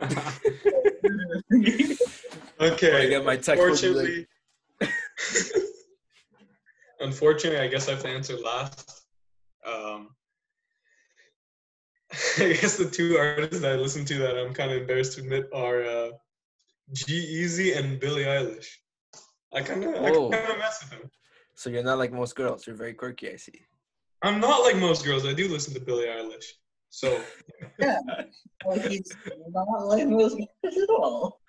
okay. I get my Unfortunately, unfortunately, I guess I have to answer last. Um, I guess the two artists that I listen to that I'm kind of embarrassed to admit are uh, G-Eazy and Billie Eilish. I kind of, I kind of mess with them. So you're not like most girls. You're very quirky. I see. I'm not like most girls. I do listen to Billie Eilish. So Like, he's not like most guys at all.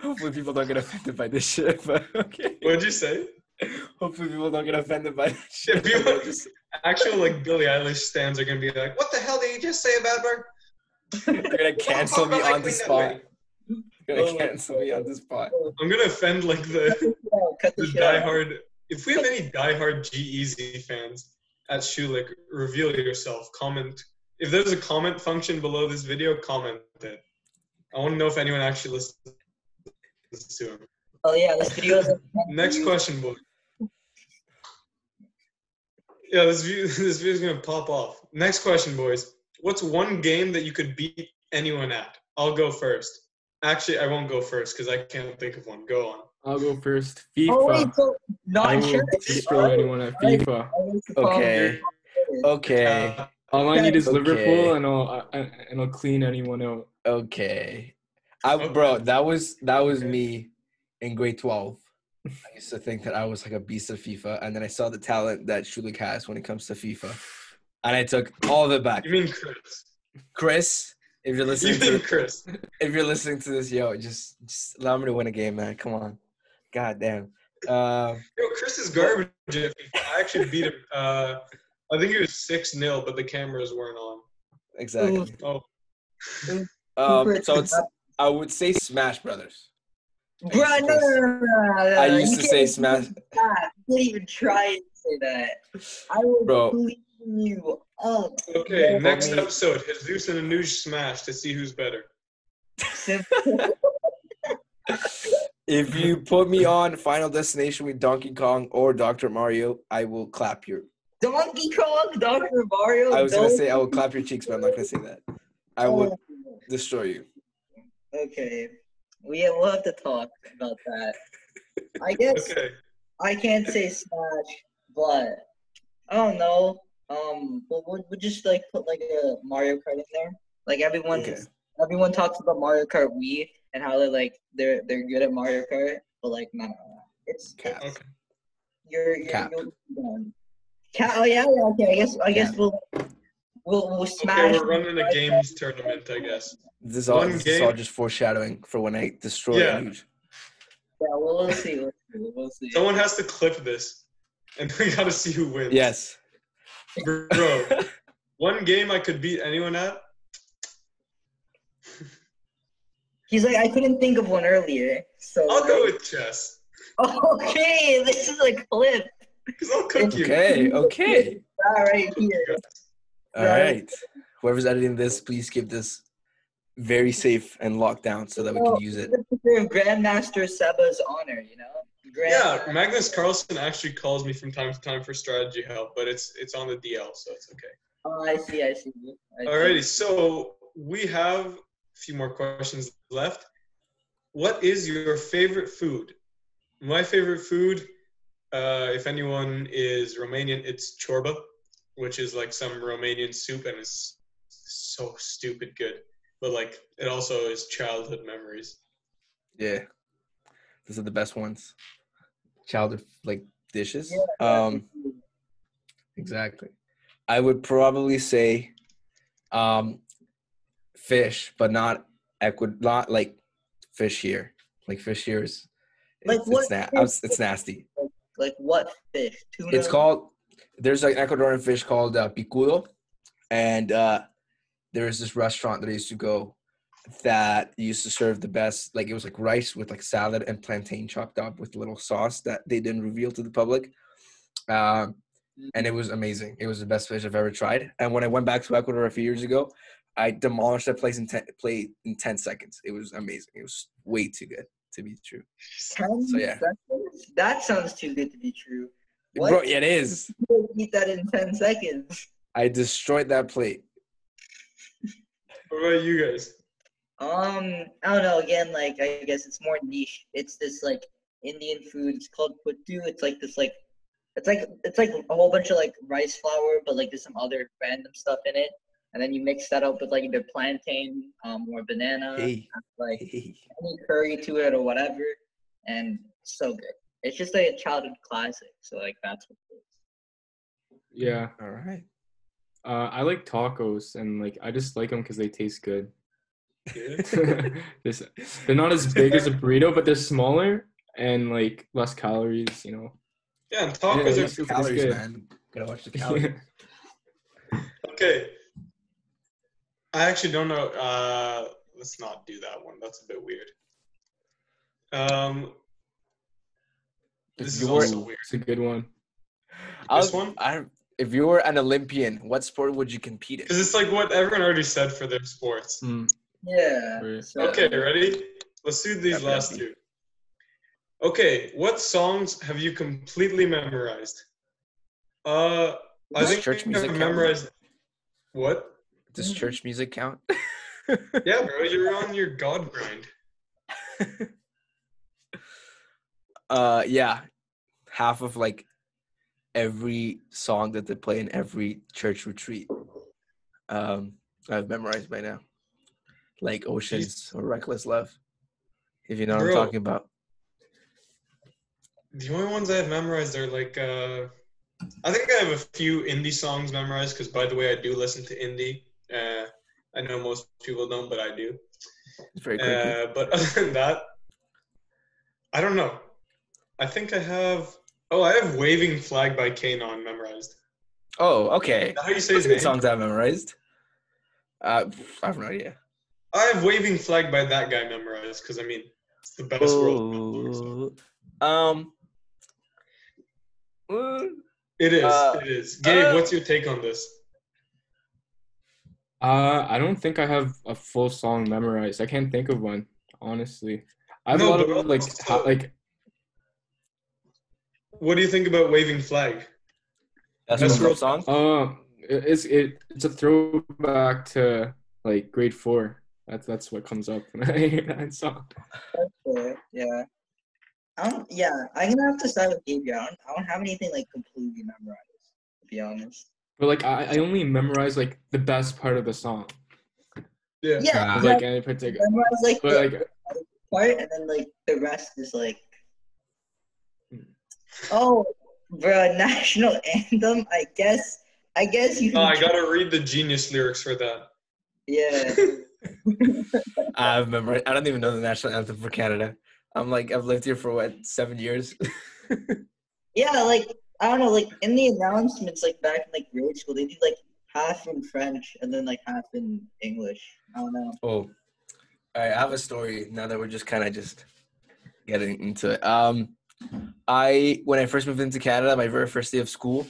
Hopefully people don't get offended by this shit. But okay. what'd you say? Hopefully people don't get offended by this shit. If you- Just- Actual like Billie Eilish stands are gonna be like, "What the hell did you just say about her?" They're gonna cancel me on the spot. They're gonna my cancel me on the spot. I'm gonna offend like the No, cut the the diehard. If we have any diehard G-Eazy fans at Schulich, reveal yourself. Comment. If there's a comment function below this video, comment it. I want to know if anyone actually listens to him. Oh yeah, this video is. Next question, boy. Yeah, this view this video's gonna pop off. Next question, boys. What's one game that you could beat anyone at? I'll go first. Actually, I won't go first because I can't think of one. Go on. I'll go first. Oh wait, FIFA. so I not will sure. destroy anyone at FIFA. Okay. Okay. Uh, All I need is Okay. Liverpool, and I'll I, and I'll clean anyone out. Okay. I bro, that was that was me in grade twelve. I used to think that I was like a beast of FIFA, and then I saw the talent that Schulich has when it comes to FIFA, and I took all of it back. you mean Chris? Chris, if you're You listening mean to Chris? if you're listening to this, yo, just just allow me to win a game, man. Come on. God damn. Uh, Yo, Chris is garbage. at FIFA. I actually beat him. Uh, I think it was six 0 but the cameras weren't on. exactly. Oh, Um, so it's I would say Smash Brothers. Bro, no, no, no, no, no, no, I used you to say Smash. try- You can't even try to say that. I will Bro. clean you up. okay. Yeah. Next Homie. episode, Jesus and Annuj smash to see who's better. If you put me on Final Destination with Donkey Kong or Dr. Mario, I will clap your. Donkey Kong, Dr. Mario. I was gonna say I will clap your cheeks, but I'm not gonna say that. I will destroy you. Okay. We we'll have to talk about that. I guess Okay. I can't say Smash, but I don't know. Um, we'll, we'll, we'll just like put like a Mario Kart in there. Like everyone, Okay. Everyone talks about Mario Kart Wii and how they like they're they're good at Mario Kart, but like no, no, no. it's Cap. it's- Okay. you're you're, Cap. you're. Cap. Oh yeah, yeah. Okay, I guess I guess Cap. we'll we'll we'll smash. Okay, we're running a games tournament, I guess. This is all, One this is all game- just foreshadowing for when I destroy Yeah. Annuj. Yeah, we'll, we'll see. We'll see. We'll see. Someone has to clip this, and we gotta see who wins. Yes. bro. One game I could beat anyone at. He's like, I couldn't think of one earlier. So I'll go with chess, Okay, this is a clip. cause I'll cook you. Okay. Okay. All right here. All right. Whoever's editing this, please keep this very safe and locked down so that we can use it. The Grandmaster Seba's honor, you know. Grand- Yeah, Magnus Carlsen actually calls me from time to time for strategy help, but it's it's on the DL, so it's okay. Oh, I see. I see. I see. Alrighty, so we have a few more questions left. What is your favorite food? My favorite food, uh, if anyone is Romanian, it's chorba, which is like some Romanian soup, and it's so stupid good. But like, it also is childhood memories. Yeah. Those are the best ones. Childhood like dishes. Yeah, Um Exactly. I would probably say um fish, but not equi- not like fish here. Like fish here is Like it's, what it's, na- it's nasty. Like what fish? Tuna. It's called there's like an Ecuadorian fish called uh, picudo, and uh, this restaurant that I used to go that used to serve the best. Like it was like rice with like salad and plantain chopped up with a little sauce that they didn't reveal to the public. Um, and it was amazing. It was the best fish I've ever tried. And when I went back to Ecuador a few years ago, I demolished that place in ten, play in ten seconds. It was amazing. It was way too good to be true. Ten So, yeah. seconds? That sounds too good to be true. What? Bro, yeah, it is. You eat that in ten seconds. I destroyed that plate. What about you guys? Um, I don't know. Again, like I guess it's more niche. It's this like Indian food. It's called puttu. It's like this like, it's like it's like a whole bunch of like rice flour, but like there's some other random stuff in it, and then you mix that up with like either plantain, um, or banana, Hey, like hey. any curry to it or whatever, and it's so good. It's just like a childhood classic. So like that's what it is. Yeah. All right. Uh, I like tacos and like I just like them because they taste good. This- they're not as big as a burrito, but they're smaller and like less calories. You know. Yeah, and Yeah, tacos it's- are it's calories, good. man. Gotta watch the calories. Okay. I actually don't know. Uh, let's not do that one. That's a bit weird. Um, this you is also weird. It's a good one. I'll- This one? I, if you were an Olympian, what sport would you compete in? Because it's like what everyone already said for their sports. Mm, Yeah. So, Okay, ready? Let's do these last two. Okay, what songs have you completely memorized? Uh, I think church I've music count? memorized. What? Does church music count? Yeah, bro, you're on your God grind. uh, yeah, half of like every song that they play in every church retreat, um, I've memorized by now, like Oceans or Reckless Love. If you know what I'm talking about. The only ones I have memorized are like, uh, I think I have a few indie songs memorized because, by the way, I do listen to indie. Uh, I know most people don't, but I do. It's very. Uh, but other than that, I don't know. I think I have. Oh, I have "Waving Flag" by K'naan memorized. oh, okay. How you say his good name? songs I've memorized. Uh, I have no idea. I have "Waving Flag" by that guy memorized because I mean, it's the best world. Um, It is. Uh, it is. Gabe, uh, what's your take on this? Uh, I don't think I have a full song memorized. I can't think of one, honestly. I have No, a lot but of like also- like What do you think about "Waving Flag"? that's Best a world- song. uh it's it it's a throwback to like grade four. That's that's what comes up when I hear that song. Yeah, yeah. I don't, yeah, I'm gonna have to start with Gabriel. I don't, I don't have anything like completely memorized, to be honest. But like I, I only memorize like the best part of the song. Yeah. Yeah, Ah. yeah, Like any particular memorize like but the like part, and then like the rest is like, Hmm. oh, bro, national anthem. I guess, I guess you. Oh, I gotta read the genius lyrics for that. Yeah. I've memorized. I don't even know the national anthem for Canada. I'm like, I've lived here for what seven years. Yeah, like I don't know, like in the announcements, like back in like grade school, they did like half in French and then like half in English. I don't know. Oh, all right. I have a story now that we're just kind of just getting into it. Um, I when I first moved into Canada, my very first day of school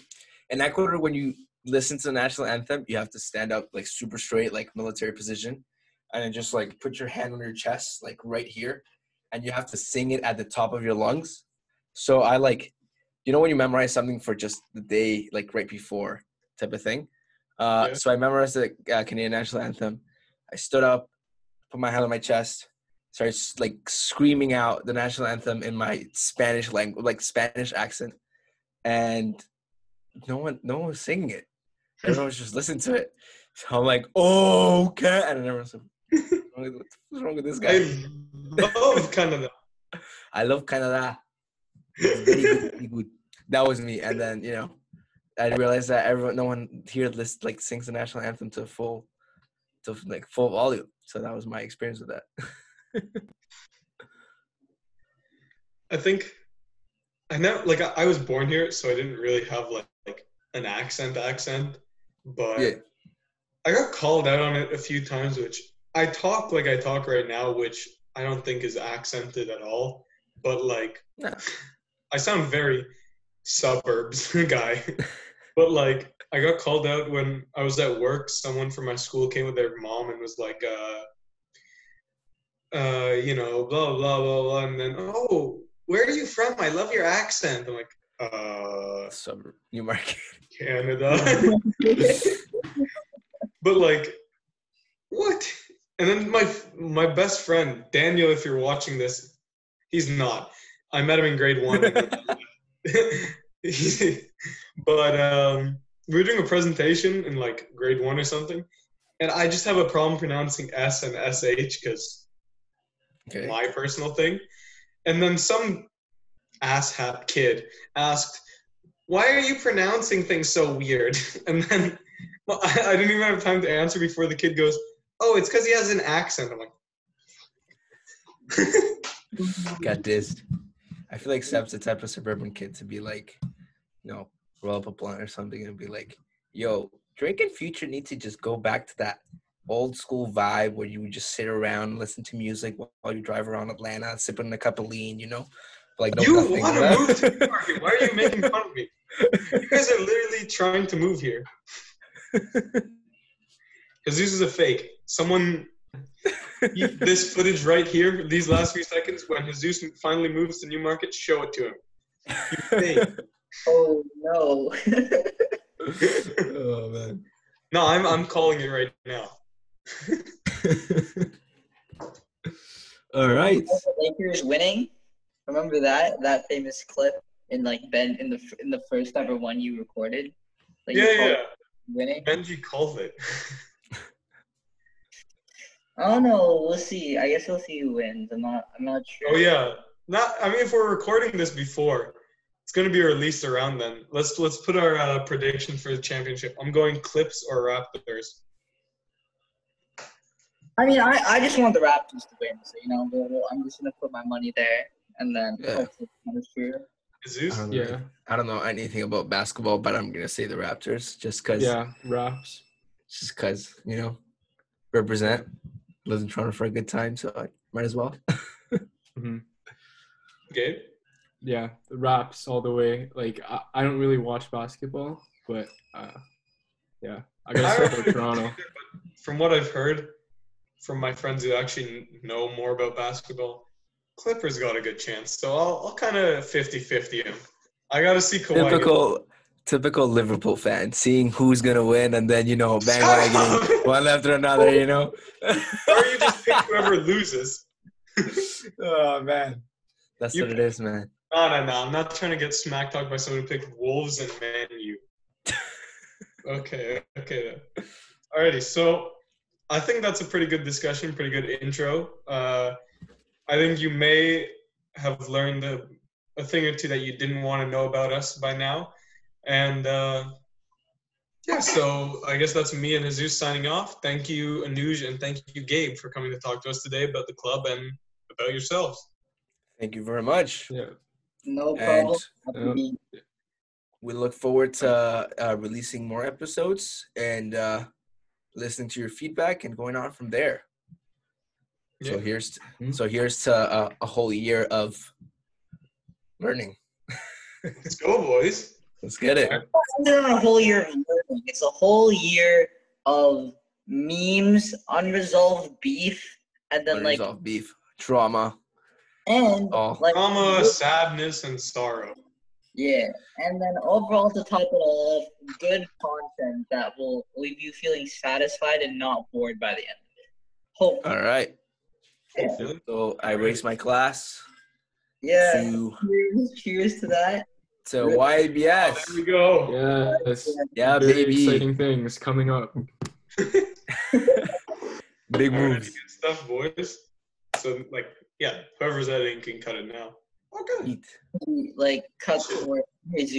in Ecuador, when you listen to the national anthem, you have to stand up like super straight, like military position, and then just like put your hand on your chest, like right here, and you have to sing it at the top of your lungs. So I like, you know, when you memorize something for just the day, like right before, type of thing. Uh, Yeah. So I memorized the uh, Canadian national anthem. I stood up, put my hand on my chest, started like screaming out the national anthem in my Spanish language, like Spanish accent, and no one, no one was singing it. Everyone was just listening to it. So I'm like, oh, okay, and everyone's like, what's wrong with- what's wrong with this guy? I love Canada. I love Canada. It's very good, very good. That was me, and then you know, I realized that everyone, no one here, list like sings the national anthem to full, to like full volume. So that was my experience with that. I think I know like I, I was born here, so I didn't really have like, like an accent accent, but Yeah. I got called out on it a few times, which I talk like I talk right now, which I don't think is accented at all. But like No. I sound very suburbs guy. but like I got called out when I was at work. Someone from my school came with their mom and was like, uh, uh, you know, blah blah blah blah, and then oh, where are you from? I love your accent. I'm like, uh, Suburb, Newmarket. Canada. but like, what? And then my my best friend Daniel, if you're watching this, he's not. I met him in grade one. but um, we were doing a presentation in like grade one or something, and I just have a problem pronouncing S and sh because Okay. my personal thing. And then some asshat kid asked, "Why are you pronouncing things so weird?" And then well, I, I didn't even have time to answer before the kid goes, "Oh, it's because he has an accent." I'm like, Got dissed. I feel like Seb's the type of suburban kid to be like, you know, roll up a blunt or something and be like, yo, Drake and Future need to just go back to that old school vibe where you would just sit around, listen to music while you drive around Atlanta, sipping a cup of lean, you know? Like, no, "You want to move to Newmarket? Why are you making fun of me? You guys are literally trying to move here." Because this is a fake. Someone, you- this footage right here, these last few seconds, when Jesus finally moves to Newmarket, show it to him. You fake. Oh no. oh, man. No, I'm I'm calling it right now. All right. the Lakers winning. Remember that that famous clip in like Ben in the in the first ever one you recorded. Like Yeah, called yeah. Winning. Benji called it. I don't know. We'll see. I guess we'll see who wins. I'm not. I'm not sure. Oh yeah. Not. I mean, if we're recording this before, it's gonna be released around then. Let's let's put our uh, prediction for the championship. I'm going Clips or Raptors. I mean, I, I just want the Raptors to win. So you know, we'll, we'll- I'm just gonna put my money there, and then Yeah. hopefully it's true. Jesus. I. Yeah. I don't know anything about basketball, but I'm gonna say the Raptors just because. Yeah. Raps. Just because you know, represent. Live in Toronto for a good time, so I might as well. hmm Gabe. Yeah. The raps all the way. Like I, I don't really watch basketball, but uh, yeah. I gotta I support Toronto. From what I've heard from my friends who actually know more about basketball, Clippers got a good chance. So I'll, I'll kind of 50-50 him. I got to see Kawhi. Typical, typical Liverpool fan, seeing who's gonna win, and then you know, bandwagoning up! one after another. You know. or you just pick whoever loses. oh man, that's You- what it is, man. No, no, no. I'm not trying to get smack talked by someone who picked Wolves and Man U. Okay, okay. then. Alrighty, so I think that's a pretty good discussion, pretty good intro. Uh, I think you may have learned a, a thing or two that you didn't want to know about us by now. And uh, yeah, so I guess that's me and Jesus signing off. Thank you, Annuj, and thank you, Gabe, for coming to talk to us today about the club and about yourselves. Thank you very much, Yeah. No problem. Happy to uh, we look forward to uh, releasing more episodes and uh, listening to your feedback and going on from there. So Yeah. here's Mhm. so here's to uh, a whole year of learning. Let's go, boys. Let's get it. It's a whole year of learning. It's a whole year of memes, unresolved beef, and then like Unresolved beef, trauma, and all. like Drama, sadness, and sorrow. yeah, and then overall to top it all off, good content that will leave you feeling satisfied and not bored by the end of it. Hope. All right. Hopefully. So I raised my glass Yeah. to Cheers, cheers to that. To There we go. Yes. Yeah, Very baby. exciting things coming up. Big Alrighty, moves. Good stuff, boys. So, like, yeah, whoever's editing can cut it now. Okay. Like cut to where Jesus